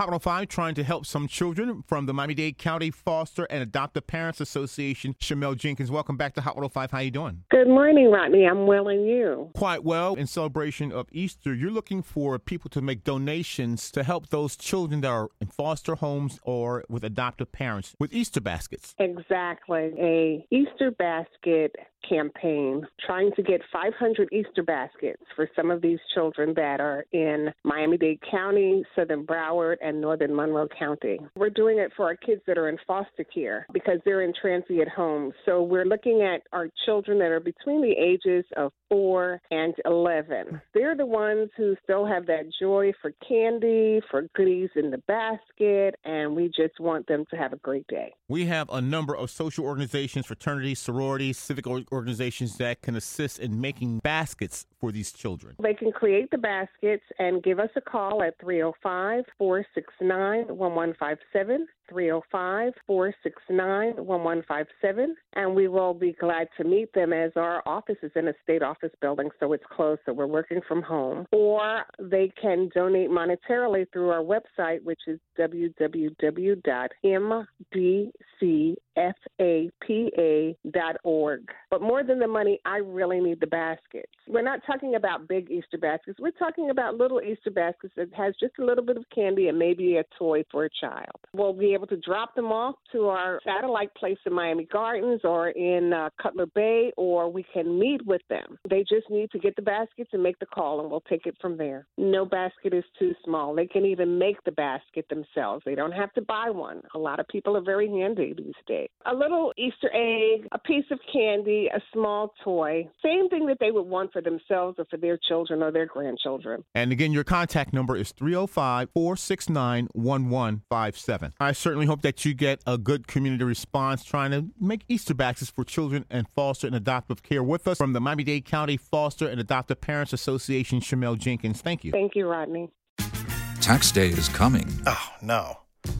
Hot 105 trying to help some children from the Miami-Dade County Foster and Adoptive Parents Association. Shamele Jenkins, welcome back to Hot 105. How you doing? Good morning, Rodney. I'm well and you? Quite well. In celebration of Easter, you're looking for people to make donations to help those children that are in foster homes or with adoptive parents with Easter baskets. Exactly. A Easter basket campaign trying to get 500 Easter baskets for some of these children that are in Miami-Dade County, Southern Broward, and Northern Monroe County. We're doing it for our kids that are in foster care because they're in transient homes. So we're looking at our children that are between the ages of 4 and 11. They're the ones who still have that joy for candy, for goodies in the basket, and we just want them to have a great day. We have a number of social organizations, fraternities, sororities, civic organizations that can assist in making baskets for these children. They can create the baskets and give us a call at 305 469 1157. 305 469 1157. And we will be glad to meet them as our office is in a state office building, so it's close, so we're working from home. Or they can donate monetarily through our website, which is But more than the money, I really need the baskets. We're not talking about big Easter baskets. We're talking about little Easter baskets that has just a little bit of candy and maybe a toy for a child. We'll be able to drop them off to our satellite place in Miami Gardens or in uh, Cutler Bay, or we can meet with them. They just need to get the baskets and make the call, and we'll take it from there. No basket is too small. They can even make the basket themselves. They don't have to buy one. A lot of people are very handy these days. A little Easter egg, a piece of candy, a small toy, same thing that they would want for themselves or for their children or their grandchildren. And again, your contact number is 305 469 1157. I certainly hope that you get a good community response trying to make Easter baskets for children and foster and adoptive care with us from the Miami Dade County Foster and Adoptive Parents Association, Shamele Jenkins. Thank you. Thank you, Rodney. Tax day is coming. Oh, no.